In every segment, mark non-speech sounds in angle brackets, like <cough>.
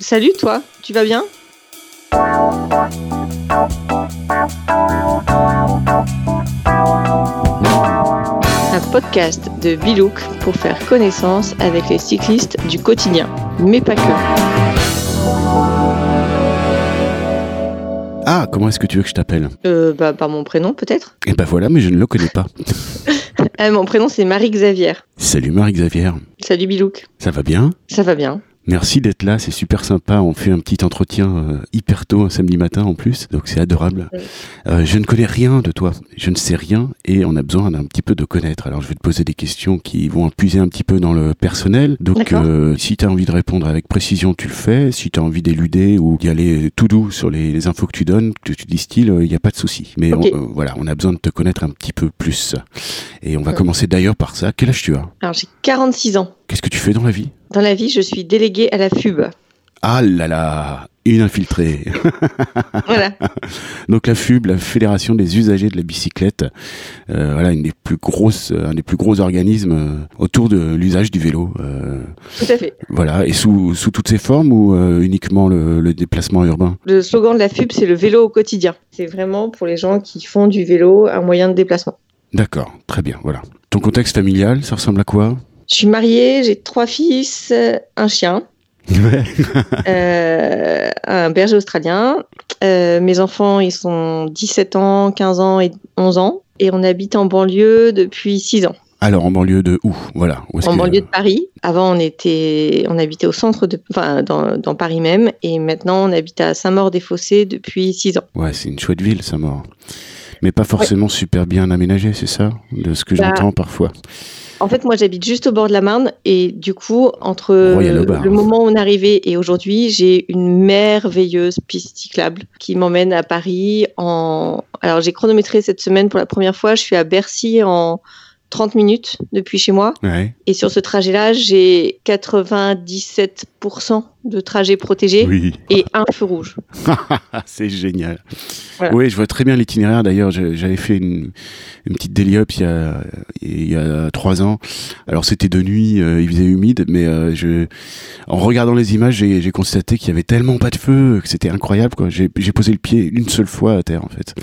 Salut toi, tu vas bien? Un podcast de Bilouk pour faire connaissance avec les cyclistes du quotidien, mais pas que. Ah, comment est-ce que tu veux que je t'appelle? Euh, bah, par mon prénom peut-être Eh ben voilà, mais je ne le connais pas. <laughs> Ah, Mon prénom c'est Marie-Xavier. Salut Marie-Xavier. Salut Bilouk. Ça va bien? Ça va bien Merci d'être là, c'est super sympa. On fait un petit entretien euh, hyper tôt un samedi matin en plus, donc c'est adorable. Oui. Euh, je ne connais rien de toi, je ne sais rien et on a besoin d'un petit peu de connaître. Alors je vais te poser des questions qui vont puiser un petit peu dans le personnel. Donc euh, si tu as envie de répondre avec précision, tu le fais. Si tu as envie d'éluder ou d'y aller tout doux sur les, les infos que tu donnes, que tu distilles, il n'y a pas de souci. Mais on- voilà, on a besoin de te connaître un petit peu plus. Et on va commencer d'ailleurs par ça. Quel âge tu as? Alors j'ai 46 ans. Qu'est-ce que tu fais dans la vie? Dans la vie, je suis déléguée à la FUB. Ah là là, une infiltrée. <laughs> Voilà. <laughs> Donc la FUB, la Fédération des usagers de la bicyclette, euh, voilà une des plus grosses, un des plus gros organismes euh, autour de l'usage du vélo. euh, Tout à fait. voilà, et sous, sous toutes ses formes ou euh, uniquement le, le déplacement urbain? Le slogan de la FUB, c'est le vélo au quotidien. C'est vraiment pour les gens qui font du vélo un moyen de déplacement. D'accord, très bien, voilà. Ton contexte familial, ça ressemble à quoi? Je suis mariée, j'ai trois fils, un chien, Ouais. <laughs> euh, un berger australien. Euh, mes enfants, ils sont 17 ans, 15 ans et 11 ans. Et on habite en banlieue depuis 6 ans. Alors en banlieue de où? Voilà. Où En banlieue de Paris. Avant, on était, on habitait au centre de, enfin, dans, dans Paris même. Et maintenant, on habite à Saint-Maur-des-Fossés depuis 6 ans. Ouais, c'est une chouette ville, mort. Mais pas forcément super bien aménagée, c'est ça? De ce que Bah, j'entends parfois. En fait, moi, j'habite juste au bord de la Marne et du coup, entre le moment où on est arrivé et aujourd'hui, j'ai une merveilleuse piste cyclable qui m'emmène à Paris en. Alors, j'ai chronométré cette semaine pour la première fois. Je suis à Bercy en 30 minutes depuis chez moi. Ouais. Et sur ce trajet-là, j'ai 97% de trajet protégé Oui. et un feu rouge. <laughs> C'est génial. Voilà. Oui, je vois très bien l'itinéraire. D'ailleurs, j'avais fait une, une petite up il y a, il y a trois ans. Alors, c'était de nuit, euh, il faisait humide, mais euh, je, en regardant les images, j'ai constaté qu'il y avait tellement pas de feu que c'était incroyable. J'ai posé le pied une seule fois à terre, en fait.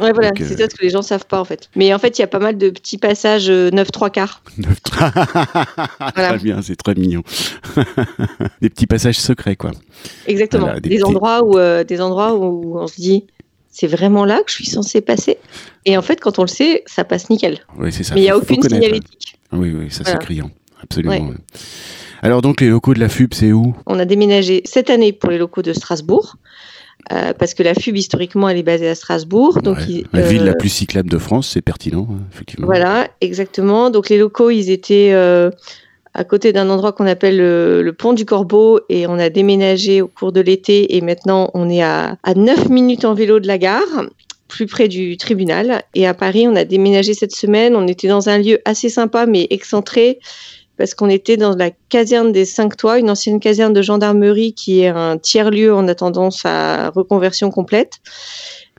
Ouais, voilà, euh, c'est ça ce que les gens savent pas en fait. Mais en fait, il y a pas mal de petits passages euh, 9 3 quarts. <laughs> Très bien, c'est très mignon. <laughs> Des petits passages secrets, quoi. Exactement. Voilà, des des, petits- endroits où, euh, des endroits où on se dit, c'est vraiment là que je suis censé passer. Et en fait, quand on le sait, ça passe nickel. Oui, c'est ça. Mais il n'y a Faut- aucune signalétique. Oui, oui, ça Voilà. c'est criant. Absolument. Ouais. Alors, donc, les locaux de la FUB, c'est où? On a déménagé cette année pour les locaux de Strasbourg. euh, parce que la FUB, historiquement, elle est basée à Strasbourg. Donc, Ouais. La ville euh, la plus cyclable de France, c'est pertinent, hein, effectivement. Voilà, exactement. Donc les locaux, ils étaient euh, à côté d'un endroit qu'on appelle le, pont du Corbeau et on a déménagé au cours de l'été et maintenant on est à, à 9 minutes en vélo de la gare plus près du tribunal. Et à Paris, on a déménagé cette semaine. On était dans un lieu assez sympa mais excentré parce qu'on était dans la caserne des Cinq Toits, une ancienne caserne de gendarmerie qui est un tiers-lieu en attendant sa reconversion complète,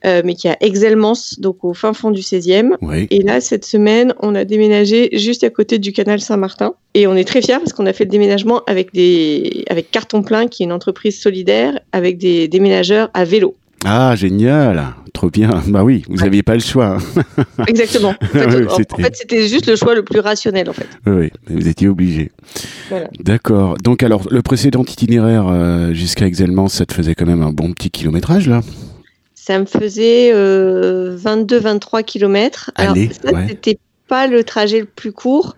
euh, mais qui a Exelmans, donc au fin fond du 16e. Oui. Et là, cette semaine, on a déménagé juste à côté du canal Saint-Martin. Et on est très fiers parce qu'on a fait le déménagement avec, des... avec Carton Plein, qui est une entreprise solidaire, avec des déménageurs à vélo. Ah, génial Trop bien. Bah oui, vous Ouais. n'aviez pas le choix. <laughs> Exactement. <laughs> En fait, Oui, en- en c'était- fait, c'était juste le choix le plus rationnel, en fait. Oui, oui, vous étiez obligé. Voilà. D'accord. Donc, alors, le précédent itinéraire euh, jusqu'à Exelmans, ça te faisait quand même un bon petit kilométrage, là Ça me faisait 22-23 km. Alors, Allez, ça, ouais. c'était pas le trajet le plus court,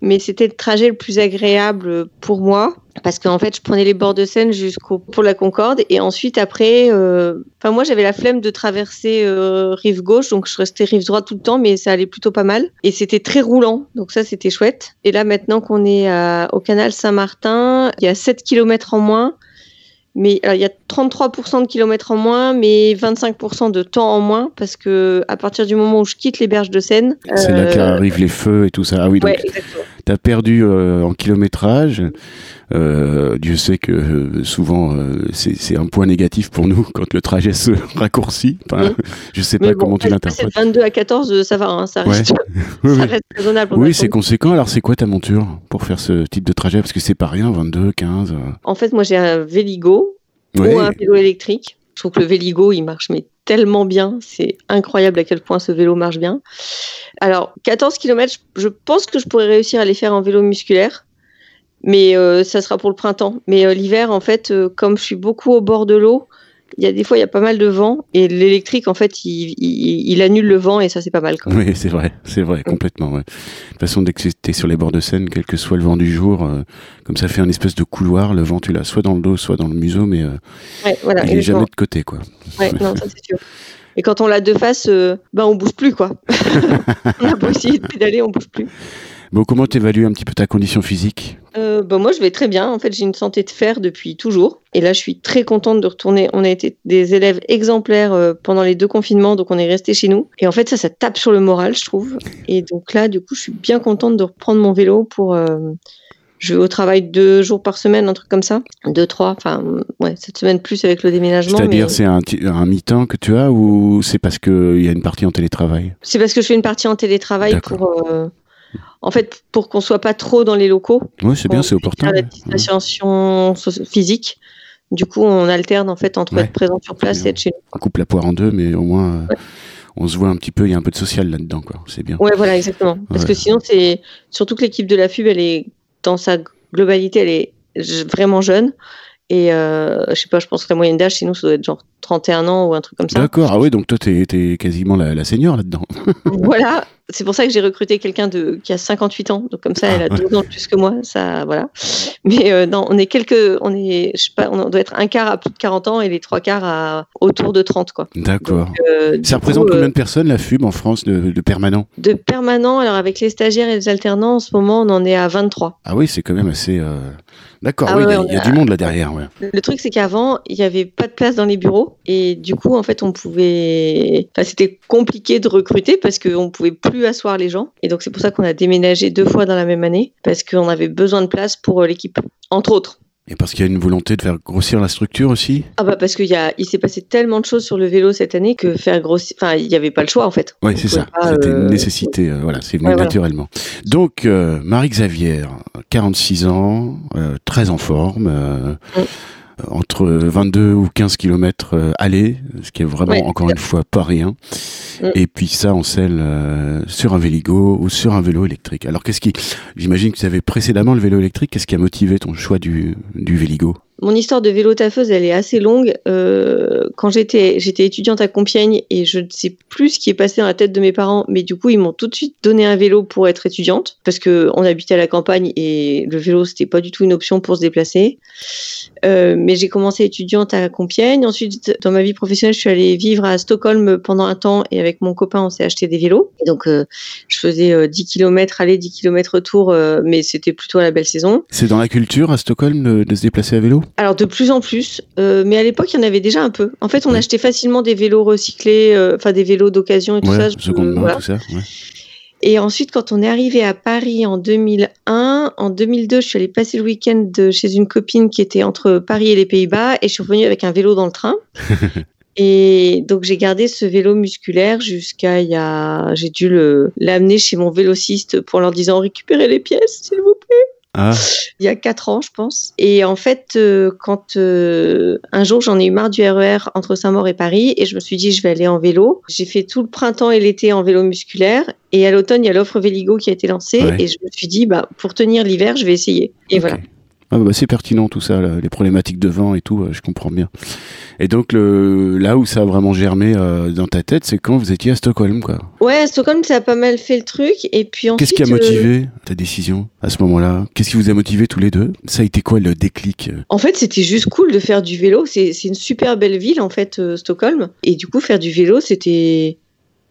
mais c'était le trajet le plus agréable pour moi. Parce qu'en fait, je prenais les bords de Seine jusqu'au pour la Concorde. Et ensuite, après, euh, enfin, moi, j'avais la flemme de traverser euh, rive gauche. Donc, je restais rive droite tout le temps, mais ça allait plutôt pas mal. Et c'était très roulant. Donc, ça, c'était chouette. Et là, maintenant qu'on est à- au canal Saint-Martin, il y a 7 km en moins. Mais alors, il y a 33% de kilomètres en moins, mais 25% de temps en moins, parce que à partir du moment où je quitte les berges de Seine, C'est là euh, qu'arrivent les feux et tout ça. Ah oui, donc ouais, exactement. T'as perdu en kilométrage. Dieu sait que souvent c'est un point négatif pour nous quand le trajet se <laughs> raccourcit. Enfin, Mm. Je sais pas comment tu l'interprètes. 22 à 14, ça va, hein, ça, reste, Ouais. <laughs> ça reste raisonnable. on Oui, c'est conséquent. Alors, c'est quoi ta monture pour faire ce type de trajet? Parce que c'est pas rien, 22, 15. euh. En fait, moi j'ai un Véligo Ouais. ou un vélo électrique. Je trouve que le Véligo, il marche mais tellement bien. C'est incroyable à quel point ce vélo marche bien. Alors, 14 km, je pense que je pourrais réussir à les faire en vélo musculaire. Mais euh, ça sera pour le printemps. Mais euh, l'hiver, en fait, euh, comme je suis beaucoup au bord de l'eau, il y a des fois, il y a pas mal de vent. Et l'électrique, en fait, il, il- il annule le vent et ça, c'est pas mal. Quand même. Oui, c'est vrai, c'est vrai, complètement. Ouais. De toute façon, dès que tu es sur les bords de Seine, quel que soit le vent du jour, euh, comme ça fait un espèce de couloir, le vent, tu l'as soit dans le dos, soit dans le museau, mais euh, Ouais, voilà, il est exactement. jamais de côté, quoi. Ouais, non, ça c'est sûr. Et quand on l'a de face, euh, ben on bouge plus quoi. <laughs> on a beau essayer de pédaler, on bouge plus. Bon, comment t'évalues un petit peu ta condition physique Euh, ben moi je vais très bien. En fait, j'ai une santé de fer depuis toujours. Et là, je suis très contente de retourner. On a été des élèves exemplaires euh, pendant les deux confinements, donc on est resté chez nous. Et en fait, ça, ça tape sur le moral, je trouve. Et donc là, du coup, je suis bien contente de reprendre mon vélo pour. euh, je vais au travail deux jours par semaine, un truc comme ça. Deux, trois. Enfin, ouais, cette semaine plus avec le déménagement. C'est-à-dire, mais- c'est un, un mi-temps que tu as ou c'est parce qu'il y a une partie en télétravail? C'est parce que je fais une partie en télétravail pour, euh, en fait, pour qu'on soit pas trop dans les locaux. Oui, c'est bien, c'est opportun. La ouais. distanciation so- physique. Du coup, on alterne en fait entre Ouais. être présent sur place bien. et être chez On coupe la poire en deux, mais au moins, euh, on se voit un petit peu, il y a un peu de social là-dedans, quoi. C'est bien. nous. Ouais, voilà, exactement. Parce Ouais. que sinon, c'est surtout que l'équipe de la FUB, elle est dans sa globalité, elle est vraiment jeune. Et euh, je sais pas, je pense que la moyenne d'âge, sinon, ça doit être genre 31 ans ou un truc comme ça. D'accord, ah oui, donc toi, t'es es quasiment la, la senior là-dedans. voilà, <laughs> c'est pour ça que j'ai recruté quelqu'un de qui a 58 ans, donc comme ça, elle a Ah, ouais. deux ans de plus que moi, ça, voilà. Mais euh, non, on est quelques, on est, je sais pas, on doit être un quart à plus de 40 ans et les trois quarts à autour de 30, quoi. D'accord. Euh, Ça représente euh, combien de personnes, la FUB, en France, de, de permanent de permanents, alors avec les stagiaires et les alternants, en ce moment, on en est à 23. Ah oui, c'est quand même assez... euh, D'accord, Ah oui, il ouais, y a- on il y, a a- du monde là derrière, ouais. Le truc, c'est qu'avant, il n'y avait pas de place dans les bureaux. Et du coup, en fait, on pouvait. Enfin, c'était compliqué de recruter parce qu'on ne pouvait plus asseoir les gens. Et donc, c'est pour ça qu'on a déménagé deux fois dans la même année parce qu'on avait besoin de place pour euh, l'équipe, entre autres. Et parce qu'il y a une volonté de faire grossir la structure aussi? Ah bah parce qu'il y a, il s'est passé tellement de choses sur le vélo cette année que faire grossir, enfin il n'y avait pas le choix en fait. Oui, c'est ça. C'était euh, une nécessité. euh, voilà, c'est venu Ouais, voilà. naturellement. Donc, euh, Marie-Xavier, 46 ans, euh, très en forme. euh, Mm. Entre 22 ou 15 kilomètres euh, aller, ce qui est vraiment Ouais, encore une fois pas rien. Mm. Et puis ça en selle euh, sur un véligo ou sur un vélo électrique. Alors qu'est-ce qui, j'imagine que tu avais précédemment le vélo électrique. Qu'est-ce qui a motivé ton choix du, du véligo? Mon histoire de vélo taffeuse, elle est assez longue. Euh, quand j'étais, étudiante à Compiègne et je ne sais plus ce qui est passé dans la tête de mes parents, mais du coup ils m'ont tout de suite donné un vélo pour être étudiante parce que on habitait à la campagne et le vélo c'était pas du tout une option pour se déplacer. Euh, mais j'ai commencé étudiante à Compiègne. Ensuite, dans ma vie professionnelle, je suis allée vivre à Stockholm pendant un temps et avec mon copain, on s'est acheté des vélos. Et donc, euh, je faisais euh, 10 km aller, 10 km retour, mais c'était plutôt à la belle saison. C'est dans la culture à Stockholm de se déplacer à vélo? Alors de plus en plus, euh, mais à l'époque il y en avait déjà un peu. En fait, on Oui. achetait facilement des vélos recyclés, euh, enfin des vélos d'occasion et tout Ouais, ça. je- voilà. tout ça. ouais. Et ensuite, quand on est arrivé à Paris en 2001, en 2002, je suis allée passer le week-end chez une copine qui était entre Paris et les Pays-Bas, et je suis revenue avec un vélo dans le train. <laughs> Et donc j'ai gardé ce vélo musculaire jusqu'à il y a, j'ai dû le l'amener chez mon vélociste pour leur disant récupérez les pièces, s'il vous plaît Ah, il y a quatre ans, je pense. Et en fait, euh, quand euh, un jour j'en ai eu marre du RER entre Saint-Maur et Paris, et je me suis dit je vais aller en vélo. J'ai fait tout le printemps et l'été en vélo musculaire, et à l'automne il y a l'offre Véligo qui a été lancée, Ouais. et je me suis dit bah pour tenir l'hiver je vais essayer. Et voilà. Ah bah, c'est pertinent tout ça, là, les problématiques de vent et tout, je comprends bien. Et donc le, là où ça a vraiment germé euh, dans ta tête, c'est quand vous étiez à Stockholm, quoi. Ouais, à Stockholm ça a pas mal fait le truc, et puis ensuite. Qu'est-ce qui a euh, motivé ta décision à ce moment-là? Qu'est-ce qui vous a motivé tous les deux? Ça a été quoi le déclic? En fait, c'était juste cool de faire du vélo. C'est c'est une super belle ville, en fait, euh, Stockholm. Et du coup, faire du vélo, c'était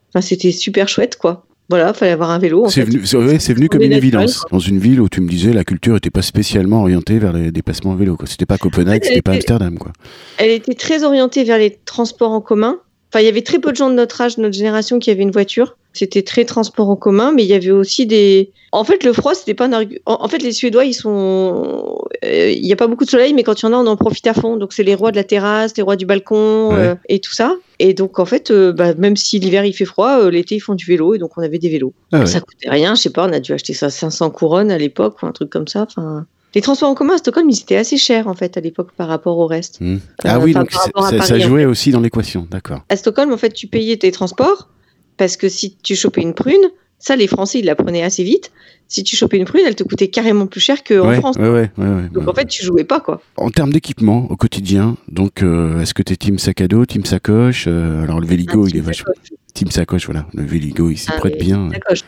enfin, c'était super chouette, quoi. Voilà, fallait avoir un vélo. C'est venu, c'est ouais, venu comme une évidence. Dans une ville où tu me disais la culture était pas spécialement orientée vers les déplacements en vélo. C'était pas Copenhague, c'était pas Amsterdam, quoi. Elle était très orientée vers les transports en commun. Enfin, il y avait très peu de gens de notre âge, de notre génération, qui avaient une voiture. C'était très transport en commun, mais il y avait aussi des. En fait, le froid, c'était pas un argument. En fait, les Suédois, ils sont. Euh, il n'y a pas beaucoup de soleil, mais quand il y en a, on en profite à fond. Donc, c'est les rois de la terrasse, les rois du balcon Ouais. euh, et tout ça. Et donc, en fait, euh, bah, même si l'hiver il fait froid, euh, l'été ils font du vélo, et donc on avait des vélos. Ah ouais. Ça coûtait rien, je sais pas, on a dû acheter ça 500 couronnes à l'époque ou un truc comme ça. Enfin, les transports en commun à Stockholm, ils étaient assez chers en fait à l'époque par rapport au reste. Hmm. Ah oui, donc ça, jouait aussi dans l'équation, d'accord. À Stockholm, en fait, tu payais tes transports parce que si tu chopais une prune, ça, les Français, ils la prenaient assez vite. Si tu chopais une prune, elle te coûtait carrément plus cher qu'en Ouais, France. ouais, ouais, Donc en fait, tu jouais pas quoi. En termes d'équipement au quotidien, donc euh, est-ce que tu es team sac à dos, team sacoche euh, Alors le Véligo, Ah, il est vachement. Team sacoche, voilà. Le Véligo, il s'y Ah, prête bien. sacoche.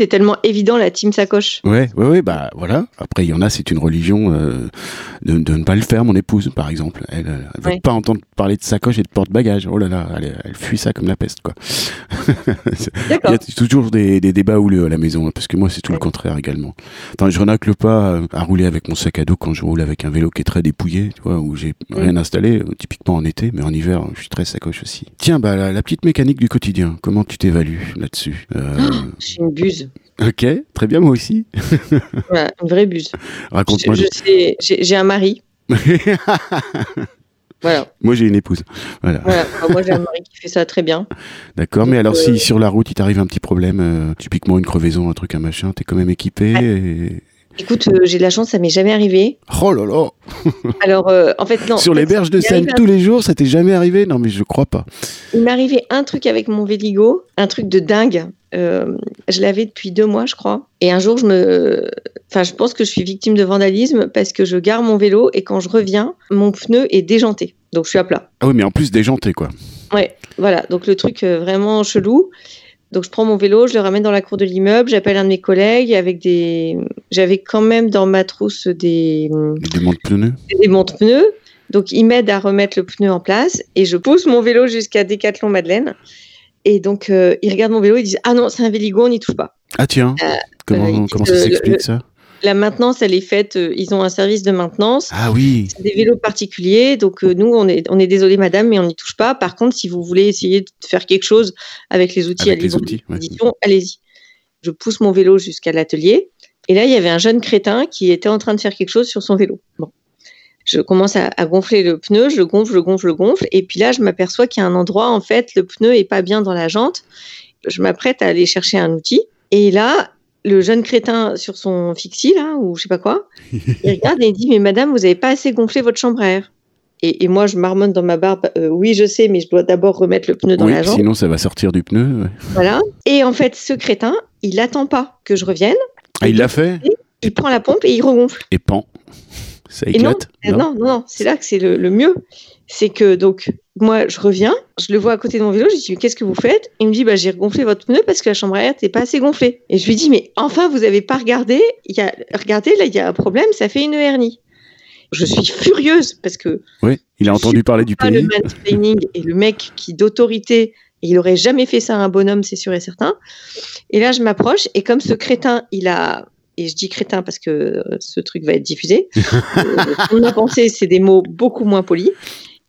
C'est tellement évident la team sacoche. Ouais, ouais, ouais, bah voilà. Après, il y en a, c'est une religion euh, de, de ne pas le faire. Mon épouse, par exemple, elle, elle veut Ouais. pas entendre parler de sacoche et de porte-bagages. Oh là là, elle, elle fuit ça comme la peste, quoi. <laughs> Il y a toujours des, des débats houleux à la maison, hein, parce que moi, c'est tout le contraire également. Attends, je renacle pas euh, à rouler avec mon sac à dos quand je roule avec un vélo qui est très dépouillé, tu vois, où j'ai rien installé, euh, typiquement en été, mais en hiver, je suis très sacoche aussi. Tiens, bah la, la petite mécanique du quotidien, comment tu t'évalues là-dessus Euh, Je suis une buse. Ok, très bien, moi aussi. <laughs> Voilà, une vraie buse. Raconte-moi. J'ai un mari. <laughs> Voilà. moi, j'ai une épouse. Voilà. moi, j'ai un mari qui fait ça très bien. D'accord, mais alors euh, si sur la route il t'arrive un petit problème, euh, typiquement une crevaison, un truc, un machin, t'es quand même équipé. et- Écoute, euh, j'ai de la chance, ça m'est jamais arrivé. Oh là là <laughs> Alors, euh, en fait, non. Sur en les berges de Seine tous les jours, ça t'est jamais arrivé? Non mais je crois pas. Il m'est arrivé un truc avec mon Véligo, un truc de dingue. Euh, je l'avais depuis deux mois, je crois. Et un jour, je me, enfin, je pense que je suis victime de vandalisme parce que je gare mon vélo et quand je reviens, mon pneu est déjanté. Donc, je suis à plat. Ah oui, mais en plus déjanté quoi. Ouais, voilà. Donc, le truc vraiment chelou. Donc, je prends mon vélo, je le ramène dans la cour de l'immeuble, j'appelle un de mes collègues avec des. J'avais quand même dans ma trousse des, Des montes pneus. des monte-pneus. Donc, il m'aide à remettre le pneu en place et je pousse mon vélo jusqu'à Décathlon Madeleine. Et donc, euh, ils regardent mon vélo, ils disent Ah non, c'est un Véligo, on n'y touche pas. Ah tiens, Euh, comment, disent comment ça s'explique ça? La maintenance, elle est faite, euh, ils ont un service de maintenance. Ah oui, C'est des vélos particuliers, donc euh, nous, on est, on est désolé, madame, mais on n'y touche pas. Par contre, si vous voulez essayer de faire quelque chose avec les outils Avec les outils, ouais. allez-y. Je pousse mon vélo jusqu'à l'atelier, et là, il y avait un jeune crétin qui était en train de faire quelque chose sur son vélo. Bon. Je commence à, à gonfler le pneu, je le gonfle, je le gonfle, je le gonfle, et puis là, je m'aperçois qu'il y a un endroit, en fait, le pneu est pas bien dans la jante. Je m'apprête à aller chercher un outil, et là, le jeune crétin sur son fixie, là, ou je sais pas quoi, <laughs> il regarde et il dit Mais madame, vous avez pas assez gonflé votre chambre à air. Et, et moi, je marmonne dans ma barbe Euh, Oui, je sais, mais je dois d'abord remettre le pneu dans oui, la jante. sinon ça va sortir du pneu. ouais. Voilà. Et en fait, ce crétin, il attend pas que je revienne. Ah il l'a fait? Il prend la pompe et il regonfle. Et pan. Ça Et non, éclate Non, non, non, c'est là que c'est le, le mieux. C'est que donc, moi, je reviens, je le vois à côté de mon vélo, je lui dis, qu'est-ce que vous faites? Il me dit, bah, j'ai regonflé votre pneu parce que la chambre à air n'était pas assez gonflée. Et je lui dis, mais enfin, vous n'avez pas regardé y a, Regardez, là, il y a un problème, ça fait une hernie. Je suis furieuse parce que Oui, il a entendu parler du pas le mansplaining et le mec qui d'autorité, il aurait jamais fait ça à un bonhomme, c'est sûr et certain. Et là, je m'approche et comme ce crétin, il a et je dis crétin parce que euh, ce truc va être diffusé. on a pensé, c'est des mots beaucoup moins polis.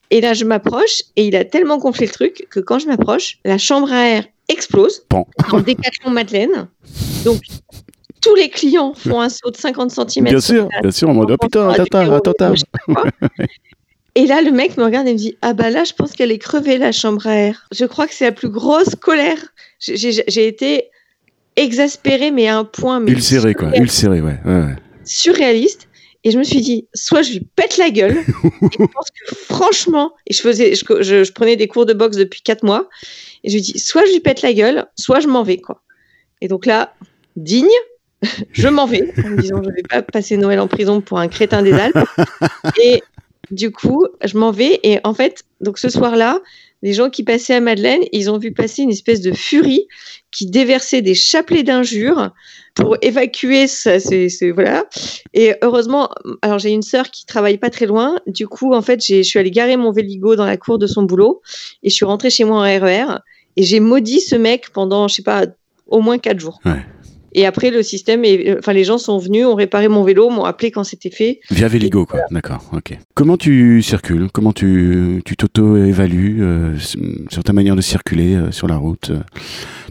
Et là, je m'approche et il a tellement gonflé le truc que quand je m'approche, la chambre à air explose Pan. en décathlon Madeleine. Donc, tous les clients font un saut de 50 cm. Bien sûr, bien sûr, en mode oh, putain, attends, attends, attends. <laughs> Et là, le mec me regarde et me dit Ah bah là, je pense qu'elle est crevée, la chambre à air. Je crois que c'est la plus grosse colère. J'ai été exaspérée, mais à un point. Mais Ulcéré quoi, surréaliste- ulcéré, ouais. ouais, ouais. Surréaliste. Et je me suis dit Soit je lui pète la gueule. <laughs> et je pense que franchement, et je, faisais, je, je- je prenais des cours de boxe depuis 4 mois. Et je lui dis Soit je lui pète la gueule, soit je m'en vais. quoi. Et donc là, digne. <laughs> Je m'en vais en me disant je vais pas passer Noël en prison pour un crétin des Alpes. <laughs> Et du coup, je m'en vais et en fait, donc ce soir-là, les gens qui passaient à Madeleine, ils ont vu passer une espèce de furie qui déversait des chapelets d'injures pour évacuer ça, voilà. Et heureusement, alors j'ai une sœur qui travaille pas très loin. Du coup, en fait, je suis allée garer mon Véligo dans la cour de son boulot et je suis rentrée chez moi en RER et j'ai maudit ce mec pendant, je sais pas, au moins quatre jours. Et après, le système, est, enfin, les gens sont venus, ont réparé mon vélo, m'ont appelé quand c'était fait. Via Véligo, quoi. D'accord, ok. Comment tu circules? Comment tu tu t'auto-évalues euh, sur ta manière de circuler euh, sur la route euh,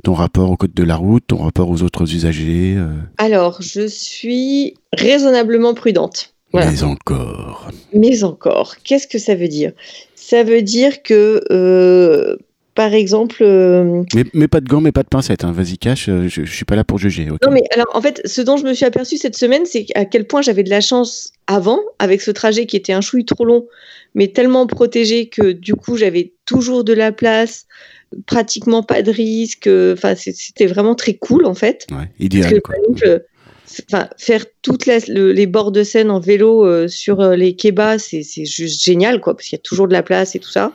Ton rapport au code de la route, ton rapport aux autres usagers euh, Alors, je suis raisonnablement prudente. Voilà. Mais encore. Mais encore, qu'est-ce que ça veut dire? Ça veut dire que, euh, par exemple, euh, Mais, mais pas de gants, mais pas de pincettes. Hein. Vas-y, cache. euh, Je, je suis pas là pour juger. Non, mais alors, en fait, ce dont je me suis aperçue cette semaine, c'est à quel point j'avais de la chance avant, avec ce trajet qui était un chouille trop long, mais tellement protégé que du coup, j'avais toujours de la place, pratiquement pas de risque. euh, Enfin, c'était vraiment très cool, en fait. Ouais, idéal. que, Quoi. par exemple, enfin, faire toutes le- les bords de Seine en vélo euh, sur euh, les kebabs, c'est c'est juste génial, quoi, parce qu'il y a toujours de la place et tout ça.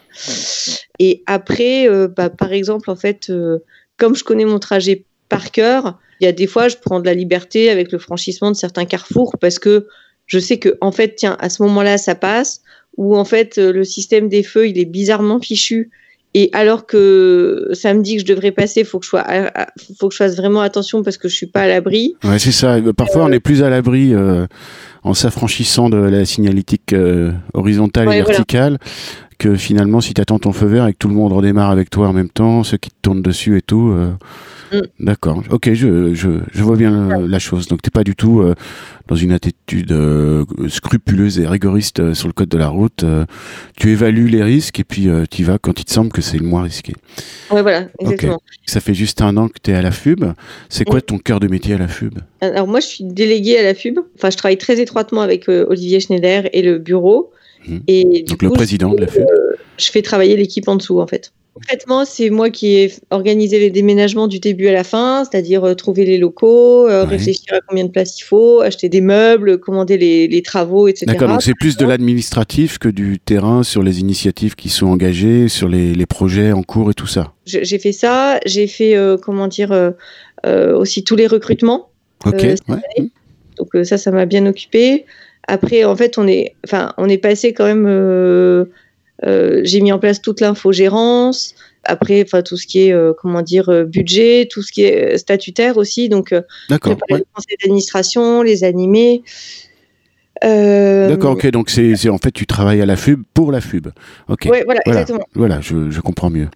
Et après, euh, bah, par exemple, en fait, euh, comme je connais mon trajet par cœur, il y a des fois, je prends de la liberté avec le franchissement de certains carrefours parce que je sais que, en fait, tiens, à ce moment-là, ça passe, ou en fait, le système des feux, il est bizarrement fichu. Et alors que ça me dit que je devrais passer, faut que je sois, à- à- faut que je fasse vraiment attention parce que je suis pas à l'abri. Ouais, c'est ça. Euh, Parfois, on est plus à l'abri euh, en s'affranchissant de la signalétique euh, horizontale et voilà. verticale que finalement, si tu attends ton feu vert et que tout le monde redémarre avec toi en même temps, ceux qui te tournent dessus et tout. Mm. D'accord. Ok, je, je, je vois bien la chose. Donc, t'es pas du tout euh, dans une attitude euh, scrupuleuse et rigoriste euh, sur le code de la route. tu évalues les risques et puis tu y vas quand il te semble que c'est le moins risqué. Ouais, voilà, exactement. Ça fait juste un an que tu es à la FUB. C'est quoi Mm. ton cœur de métier à la FUB Alors moi, je suis déléguée à la FUB. Enfin, je travaille très étroitement avec Olivier Schneider et le bureau. Mhm. Et Donc, le président de la FUB. je fais travailler l'équipe en dessous, en fait. Concrètement, c'est moi qui ai organisé les déménagements du début à la fin, c'est-à-dire euh, trouver les locaux, euh, Ouais. réfléchir à combien de place il faut, acheter des meubles, commander les, les travaux, etc. D'accord, donc c'est plus de l'administratif que du terrain sur les initiatives qui sont engagées, sur les, les projets en cours et tout ça. J'ai fait ça, j'ai fait, euh, comment dire, aussi tous les recrutements. Ok, ouais. Donc ça, ça m'a bien occupé. Après, en fait, on est, enfin, on est passé quand même. Euh, j'ai mis en place toute l'infogérance. Après, enfin, tout ce qui est, euh, comment dire, euh, budget, tout ce qui est euh, statutaire aussi. Donc, euh, préparer ouais. le conseil d'administration, les animer. Euh, D'accord, ok, donc c'est c'est- en fait tu travailles à la FUB pour la FUB. Ok, Ouais, voilà, Voilà. exactement. voilà, je, je comprends mieux.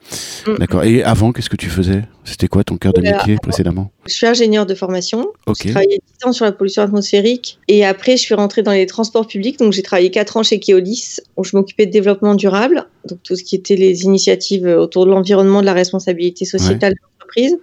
Mm. D'accord, et avant, qu'est-ce que tu faisais? C'était quoi ton cœur de métier précédemment? Je suis ingénieure de formation. Ok, J'ai travaillé 10 ans sur la pollution atmosphérique et après je suis rentrée dans les transports publics. Donc j'ai travaillé 4 ans chez Keolis où je m'occupais de développement durable, donc tout ce qui était les initiatives autour de l'environnement, de la responsabilité sociétale de l'entreprise.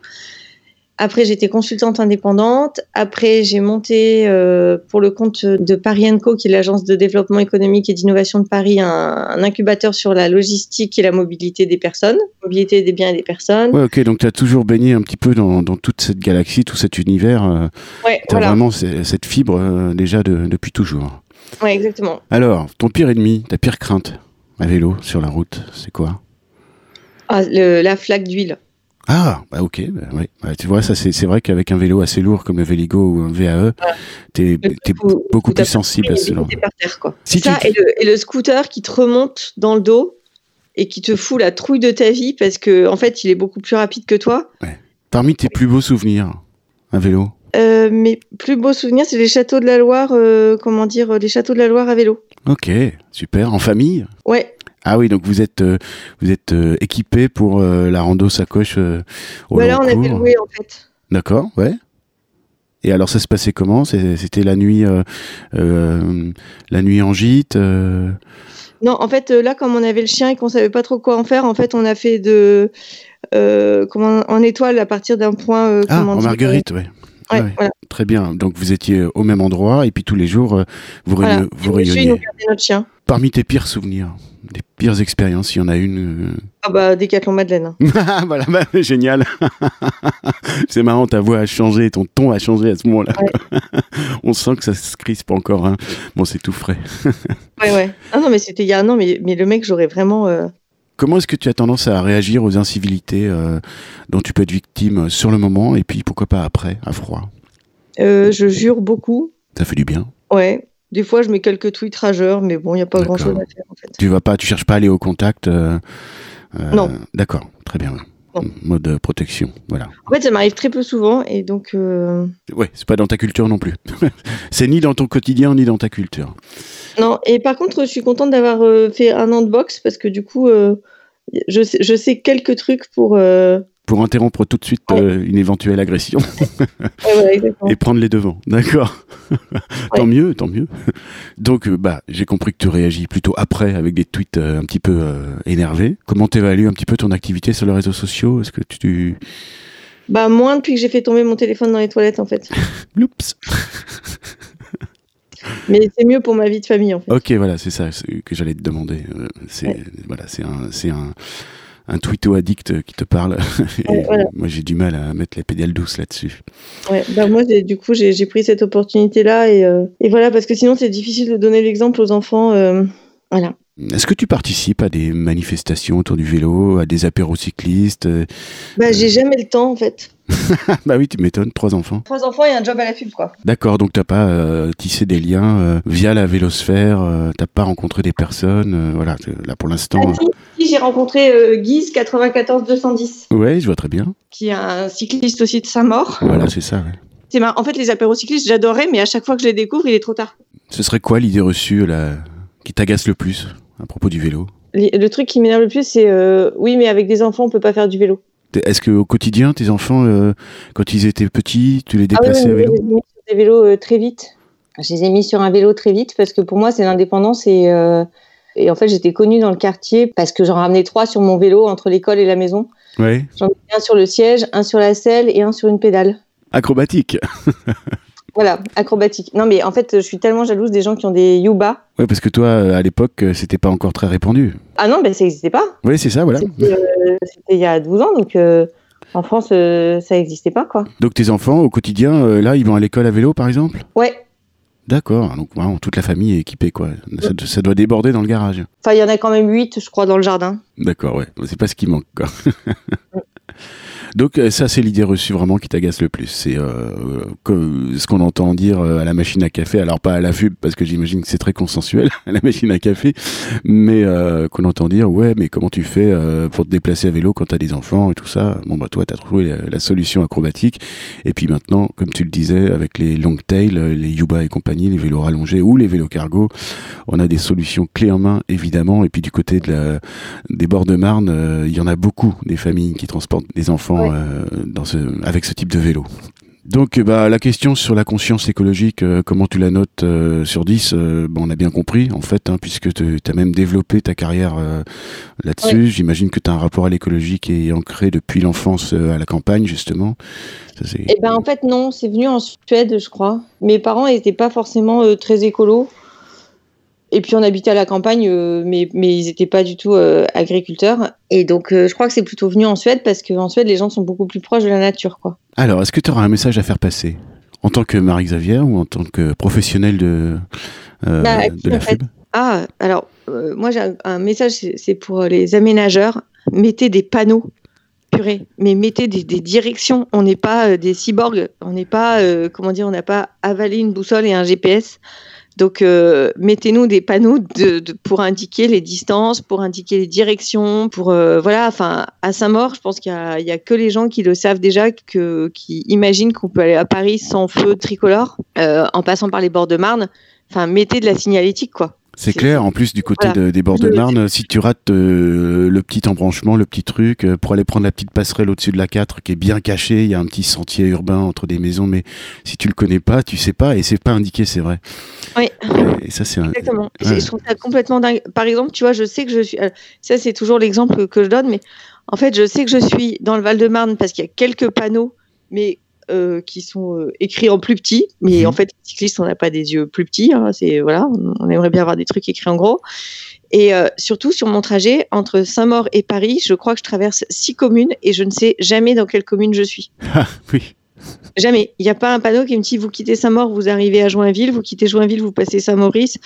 Après j'étais consultante indépendante. Après j'ai monté euh, pour le compte de Paris Co, qui est l'agence de développement économique et d'innovation de Paris, un, un incubateur sur la logistique et la mobilité des personnes, mobilité des biens et des personnes. ouais, ok, donc tu as toujours baigné un petit peu dans, dans toute cette galaxie, tout cet univers. Euh, Ouais, tu as voilà. vraiment ce- cette fibre euh, déjà de- depuis toujours. Ouais, exactement. Alors, ton pire ennemi, ta pire crainte à vélo sur la route, c'est quoi? Ah, le- la flaque d'huile. Ah, bah ok, bah, ouais. Ouais, tu vois, ça c'est c'est vrai qu'avec un vélo assez lourd comme le Véligo ou un VAE, t'es Le t'es beaucoup plus sensible à Et ce genre. t'es par terre, quoi. Si ça, tu- et, le, et le scooter qui te remonte dans le dos et qui te fout la trouille de ta vie parce que en fait, il est beaucoup plus rapide que toi. Parmi tes plus beaux souvenirs, un vélo? Euh, mes plus beaux souvenirs, c'est les châteaux de la Loire, euh, comment dire, euh, les châteaux de la Loire à vélo. Ok, super. En famille? Ouais, Ah oui, donc vous êtes euh, vous êtes euh, équipé pour euh, la rando sacoche au bah long là, on avait loué en fait. D'accord, ouais. Et alors ça se passait comment? C'était la nuit, euh, euh, la nuit en gîte. euh, Non, en fait, là, comme on avait le chien et qu'on savait pas trop quoi en faire, en fait, on a fait de. Comment, en étoile à partir d'un point. Ah, en Marguerite, ouais. Ouais, ouais. voilà. Très bien. Donc vous étiez au même endroit et puis tous les jours vous, Voilà. vous réuniez. notre chien. Parmi tes pires souvenirs, des pires expériences, il y en a une. Ah bah, Décathlon Madeleine. euh. <laughs> voilà, bah, génial. <laughs> C'est marrant, ta voix a changé, ton ton a changé à ce moment-là. Ouais. <laughs> On sent que ça se crispe encore. hein. Bon, c'est tout frais. Ouais, ouais. Ah non, mais c'était il y a un an, mais, mais le mec, j'aurais vraiment. euh, Comment est-ce que tu as tendance à réagir aux incivilités euh, dont tu peux être victime sur le moment et puis pourquoi pas après, à froid? Euh, je jure beaucoup. Ça fait du bien. Ouais. Des fois, je mets quelques tweets rageurs, mais bon, il n'y a pas D'accord. grand-chose à faire, en fait. Tu vas pas, tu cherches pas à aller au contact. euh, euh, Non. D'accord, très bien. mode protection. Voilà. En fait, ça m'arrive très peu souvent et donc. Euh... Ouais, c'est pas dans ta culture non plus. <laughs> c'est ni dans ton quotidien ni dans ta culture. Non, et par contre, je suis contente d'avoir euh, fait un an de boxe parce que du coup, je, sais, je sais quelques trucs pour pour interrompre tout de suite euh, une éventuelle agression <laughs> et prendre les devants. D'accord. tant mieux, tant mieux. Donc, euh, bah, j'ai compris que tu réagis plutôt après avec des tweets euh, un petit peu énervés. Comment t'évalues un petit peu ton activité sur les réseaux sociaux? Est-ce que tu bah moins depuis que j'ai fait tomber mon téléphone dans les toilettes en fait. <laughs> Oups. <laughs> Mais c'est mieux pour ma vie de famille en fait. Ok, voilà, c'est ça que j'allais te demander. C'est voilà, c'est un, c'est un un twitto addict qui te parle. <laughs> Moi, j'ai du mal à mettre les pédales douces là-dessus. Ouais, bah moi, du coup, j'ai pris cette opportunité-là et, euh, et, voilà, parce que sinon, c'est difficile de donner l'exemple aux enfants. Euh, voilà. Est-ce que tu participes à des manifestations autour du vélo, à des apéros cyclistes euh, Bah, j'ai jamais le temps en fait. <laughs> bah oui, tu m'étonnes, trois enfants. Trois enfants et un job à la pub, quoi. D'accord, donc t'as pas euh, tissé des liens euh, via la vélosphère, t'as pas rencontré des personnes, voilà, là pour l'instant. Ah, si, j'ai rencontré Guise 94 210. Ouais, je vois très bien. Qui est un cycliste aussi de Saint-Maur. Voilà, c'est ça. Ouais. C'est En fait, les apéros cyclistes, j'adorais, mais à chaque fois que je les découvre, il est trop tard. Ce serait quoi l'idée reçue là, qui t'agace le plus? À propos du vélo Le truc qui m'énerve le plus, c'est euh, oui, mais avec des enfants, on peut pas faire du vélo. Est-ce qu'au quotidien, tes enfants, euh, quand ils étaient petits, tu les déplaçais ah oui, à vélo Je les ai mis sur des vélos euh, très vite. Je les ai mis sur un vélo très vite parce que pour moi, c'est l'indépendance et, et en fait, j'étais connue dans le quartier parce que j'en ramenais trois sur mon vélo entre l'école et la maison. Ouais. J'en ai un sur le siège, un sur la selle et un sur une pédale. Acrobatique. <laughs> Voilà, acrobatique. Non, mais en fait, je suis tellement jalouse des gens qui ont des Yuba. Oui, parce que toi, à l'époque, c'était pas encore très répandu. Ah non, ben ça n'existait pas. Oui, c'est ça, voilà. C'était euh, il y a 12 ans, donc euh, en France, euh, ça n'existait pas, quoi. Donc tes enfants, au quotidien, là, ils vont à l'école à vélo, par exemple? Ouais. D'accord, donc vraiment, toute la famille est équipée, quoi. Ça, ça doit déborder dans le garage. Enfin, il y en a quand même 8, je crois, dans le jardin. D'accord, ouais. C'est pas ce qui manque, quoi. <laughs> Donc ça, c'est l'idée reçue vraiment qui t'agace le plus. C'est euh, ce qu'on entend dire à la machine à café, alors pas à la pub parce que j'imagine que c'est très consensuel à <laughs> la machine à café, mais euh, qu'on entend dire ouais, mais comment tu fais euh, pour te déplacer à vélo quand t'as des enfants et tout ça? Bon bah toi, t'as trouvé la, solution acrobatique. Et puis maintenant, comme tu le disais, avec les long tail, les Yuba et compagnie, les vélos rallongés ou les vélos cargo, on a des solutions clés en main évidemment. Et puis du côté des bords de Marne, il y en a beaucoup des familles qui transportent des enfants euh, dans ce, avec ce type de vélo. Donc bah, la question sur la conscience écologique, euh, comment tu la notes euh, sur 10 bon, On a bien compris en fait, hein, puisque tu as même développé ta carrière là-dessus. J'imagine que tu as un rapport à l'écologie qui est ancré depuis l'enfance à la campagne justement. Ça, eh ben, en fait non, c'est venu en Suède je crois. Mes parents n'étaient pas forcément très écolos. Et puis on habitait à la campagne, euh, mais, mais ils n'étaient pas du tout euh, agriculteurs. Et donc euh, je crois que c'est plutôt venu en Suède parce qu'en Suède les gens sont beaucoup plus proches de la nature. Quoi. Alors est-ce que tu auras un message à faire passer en tant que Marie-Xavier ou en tant que professionnelle de, bah, de la FUB Ah, alors moi j'ai un, un, message, c'est pour les aménageurs. Mettez des panneaux purée, mais mettez des, des directions. On n'est pas des cyborgs, on n'est pas, comment dire, on n'a pas avalé une boussole et un GPS. Donc, euh, mettez-nous des panneaux de, de, pour indiquer les distances, pour indiquer les directions, pour euh, voilà. Enfin, à Saint-Maur, je pense qu'il y, y, a que les gens qui le savent déjà, que, qui imaginent qu'on peut aller à Paris sans feu tricolore, euh, en passant par les bords de Marne. Enfin, mettez de la signalétique, quoi. C'est clair. En plus, du côté voilà. de, des bords de Marne, si tu rates euh, le petit embranchement, le petit truc, euh, pour aller prendre la petite passerelle au-dessus de la 4 qui est bien cachée, il y a un petit sentier urbain entre des maisons, mais si tu le connais pas, tu sais pas et c'est pas indiqué, c'est vrai. Oui. Et, et ça, c'est exactement. Un... Ouais. Je trouve ça complètement dingue. Par exemple, tu vois, je sais que je suis. Ça, c'est toujours l'exemple que je donne, mais en fait, je sais que je suis dans le Val-de-Marne parce qu'il y a quelques panneaux, mais euh, qui sont euh, écrits en plus petit, mais mmh. en fait, les cyclistes, on n'a pas des yeux plus petits. Hein, c'est voilà, on, on, aimerait bien avoir des trucs écrits en gros. Et euh, surtout sur mon trajet entre Saint-Maur et Paris, je crois que je traverse six communes et je ne sais jamais dans quelle commune je suis. <laughs> Ah oui. Jamais. Il n'y a pas un panneau qui me dit vous quittez Saint-Maur, vous arrivez à Joinville, vous quittez Joinville, vous passez Saint-Maurice,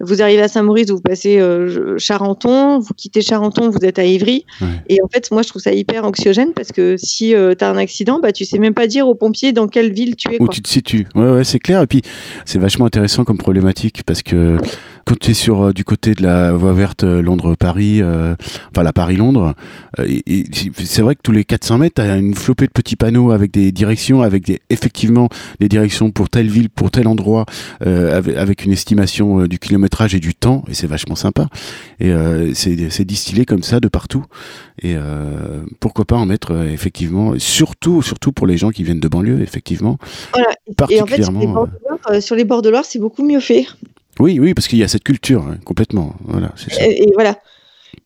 vous arrivez à Saint-Maurice, vous passez euh, Charenton, vous quittez Charenton, vous êtes à Ivry. Ouais. Et en fait, moi, je trouve ça hyper anxiogène parce que si euh, tu as un accident, bah, tu sais même pas dire aux pompiers dans quelle ville tu es. Où quoi. tu te situes. Ouais, ouais, c'est clair. Et puis, c'est vachement intéressant comme problématique parce que quand tu es sur euh, du côté de la voie verte euh, Londres-Paris, euh, enfin la Paris-Londres, c'est vrai que tous les 400 mètres, tu as une flopée de petits panneaux avec des directions, avec des, effectivement des directions pour telle ville, pour tel endroit, avec, une estimation du kilométrage et du temps, et c'est vachement sympa. Et c'est distillé comme ça de partout. Et pourquoi pas en mettre effectivement, surtout, surtout pour les gens qui viennent de banlieue, effectivement. Voilà. Particulièrement, et en fait, sur les bords de Loire, c'est beaucoup mieux fait. Oui, oui, parce qu'il y a cette culture, hein, complètement. Voilà, Et, voilà.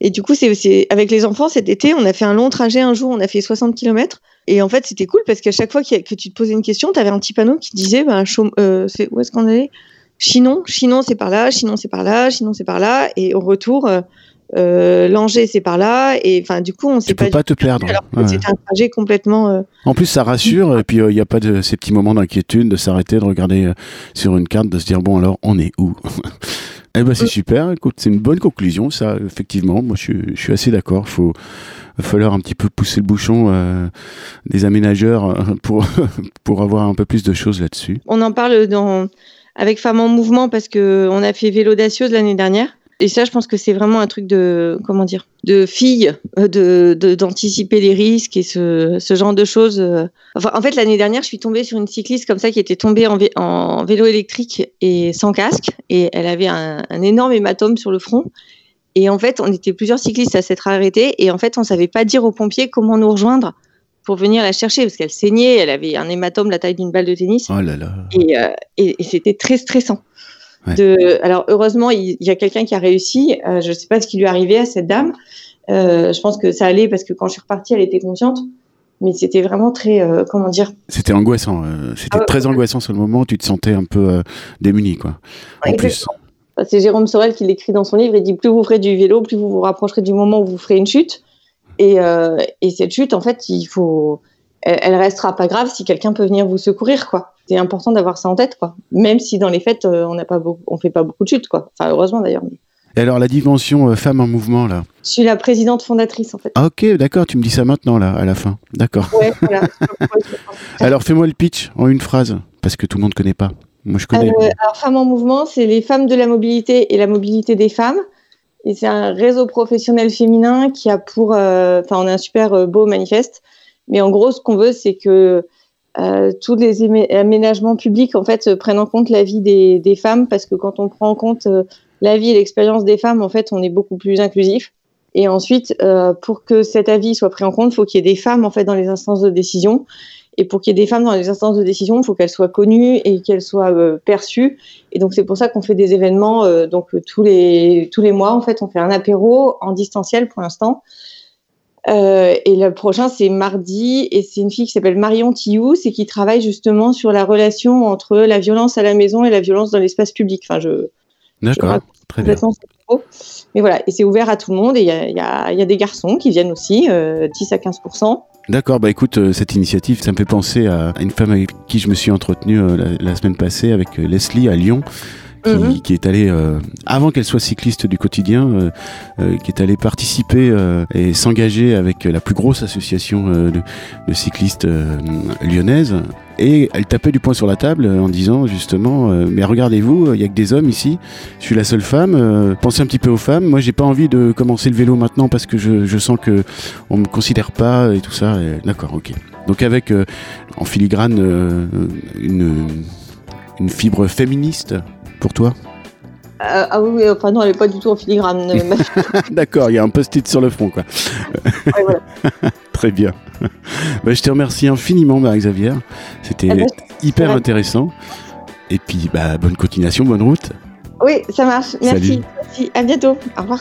Et du coup, c'est avec les enfants cet été, on a fait un long trajet un jour, on a fait 60 km. Et en fait, c'était cool parce qu'à chaque fois que tu te posais une question, tu avais un petit panneau qui disait ben, euh, où est-ce qu'on allait Chinon, Chinon c'est par là, Chinon c'est par là, Chinon c'est par là. Et au retour, euh, euh, Langer c'est par là et enfin du coup on sait pas. Tu peux pas te perdre. C'est un trajet complètement. Euh, en plus ça rassure et puis il euh, n'y a pas de ces petits moments d'inquiétude de s'arrêter de regarder sur une carte de se dire bon alors on est où? <laughs> eh ben c'est super. Écoute c'est une bonne conclusion ça effectivement moi je, je suis assez d'accord. Faut va falloir un petit peu pousser le bouchon des aménageurs pour <laughs> pour avoir un peu plus de choses là-dessus. On en parle dans avec Femmes en Mouvement parce que on a fait vélo d'audacieuse l'année dernière et ça, je pense que c'est vraiment un truc de, comment dire, de filles, euh, de, d'anticiper les risques et ce, ce genre de choses. Euh. Enfin, en fait, l'année dernière, je suis tombée sur une cycliste comme ça qui était tombée en, en vélo électrique et sans casque. Et elle avait un, un, énorme hématome sur le front. Et en fait, on était plusieurs cyclistes à s'être arrêtés. Et en fait, on savait pas dire aux pompiers comment nous rejoindre pour venir la chercher parce qu'elle saignait. Elle avait un hématome la taille d'une balle de tennis. Oh là là. Et, euh, et, et c'était très stressant. De, alors heureusement, il, y a quelqu'un qui a réussi. Euh, je ne sais pas ce qui lui est arrivé à cette dame. Euh, je pense que ça allait parce que quand je suis repartie, elle était consciente. Mais c'était vraiment très, euh, comment dire? C'était angoissant. c'était ah très angoissant sur le moment. Tu te sentais un peu démuni, quoi. En plus. C'est Jérôme Sorel qui l'écrit dans son livre. Il dit plus vous ferez du vélo, plus vous vous rapprocherez du moment où vous ferez une chute. Et, et cette chute, en fait, il faut, elle, elle restera pas grave si quelqu'un peut venir vous secourir, quoi c'est important d'avoir ça en tête, quoi. Même si dans les fêtes, euh, on n'a pas on fait pas beaucoup de chutes, quoi. Enfin, heureusement d'ailleurs. Et alors la dimension euh, femme en mouvement là? Je suis la présidente fondatrice en fait. Ah, ok, d'accord, tu me dis ça maintenant là, à la fin. D'accord. Ouais, voilà. <laughs> <laughs> alors fais-moi le pitch en une phrase, parce que tout le monde ne connaît pas. Moi je connais. Euh, alors Femmes en mouvement, c'est les femmes de la mobilité et la mobilité des femmes. Et c'est un réseau professionnel féminin qui a pour. Enfin, on a un super beau manifeste. Mais en gros, ce qu'on veut, c'est que euh, tous les aménagements publics en fait prennent en compte la vie des, des femmes parce que quand on prend en compte euh, la vie et l'expérience des femmes, en fait, on est beaucoup plus inclusif. Et ensuite, euh, pour que cet avis soit pris en compte, il faut qu'il y ait des femmes en fait dans les instances de décision. Et pour qu'il y ait des femmes dans les instances de décision, il faut qu'elles soient connues et qu'elles soient euh, perçues. Et donc c'est pour ça qu'on fait des événements donc tous les tous les mois en fait, on fait un apéro en distanciel pour l'instant euh, et le prochain, c'est mardi, et c'est une fille qui s'appelle Marion Tillou, c'est qui travaille justement sur la relation entre la violence à la maison et la violence dans l'espace public. Enfin, je. D'accord, très bien. Mais voilà, et c'est ouvert à tout le monde, et il y a, y, y a, des garçons qui viennent aussi, euh, 10 à 15% D'accord, bah écoute, euh, cette initiative, ça me fait penser à une femme avec qui je me suis entretenu euh, la, la, semaine passée, avec Leslie à Lyon, qui, mhm. qui est allée, euh, avant qu'elle soit cycliste du quotidien, euh, euh, qui est allée participer et s'engager avec la plus grosse association de, de, cyclistes lyonnaise. Et elle tapait du poing sur la table en disant justement mais regardez-vous il y a que des hommes ici je suis la seule femme pensez un petit peu aux femmes moi j'ai pas envie de commencer le vélo maintenant parce que je, je sens que on me considère pas et tout ça d'accord ok donc avec en filigrane une une fibre féministe pour toi euh, ah oui, enfin non, elle n'est pas du tout en filigrane. Euh, <laughs> D'accord, il y a un post-it sur le front, quoi. <laughs> Très bien. Bah, je te remercie infiniment, Marie-Xavier. C'était ah hyper intéressant. Et puis, bah, bonne continuation, bonne route. Oui, ça marche. Merci. Merci. À bientôt. Au revoir.